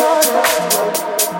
for love.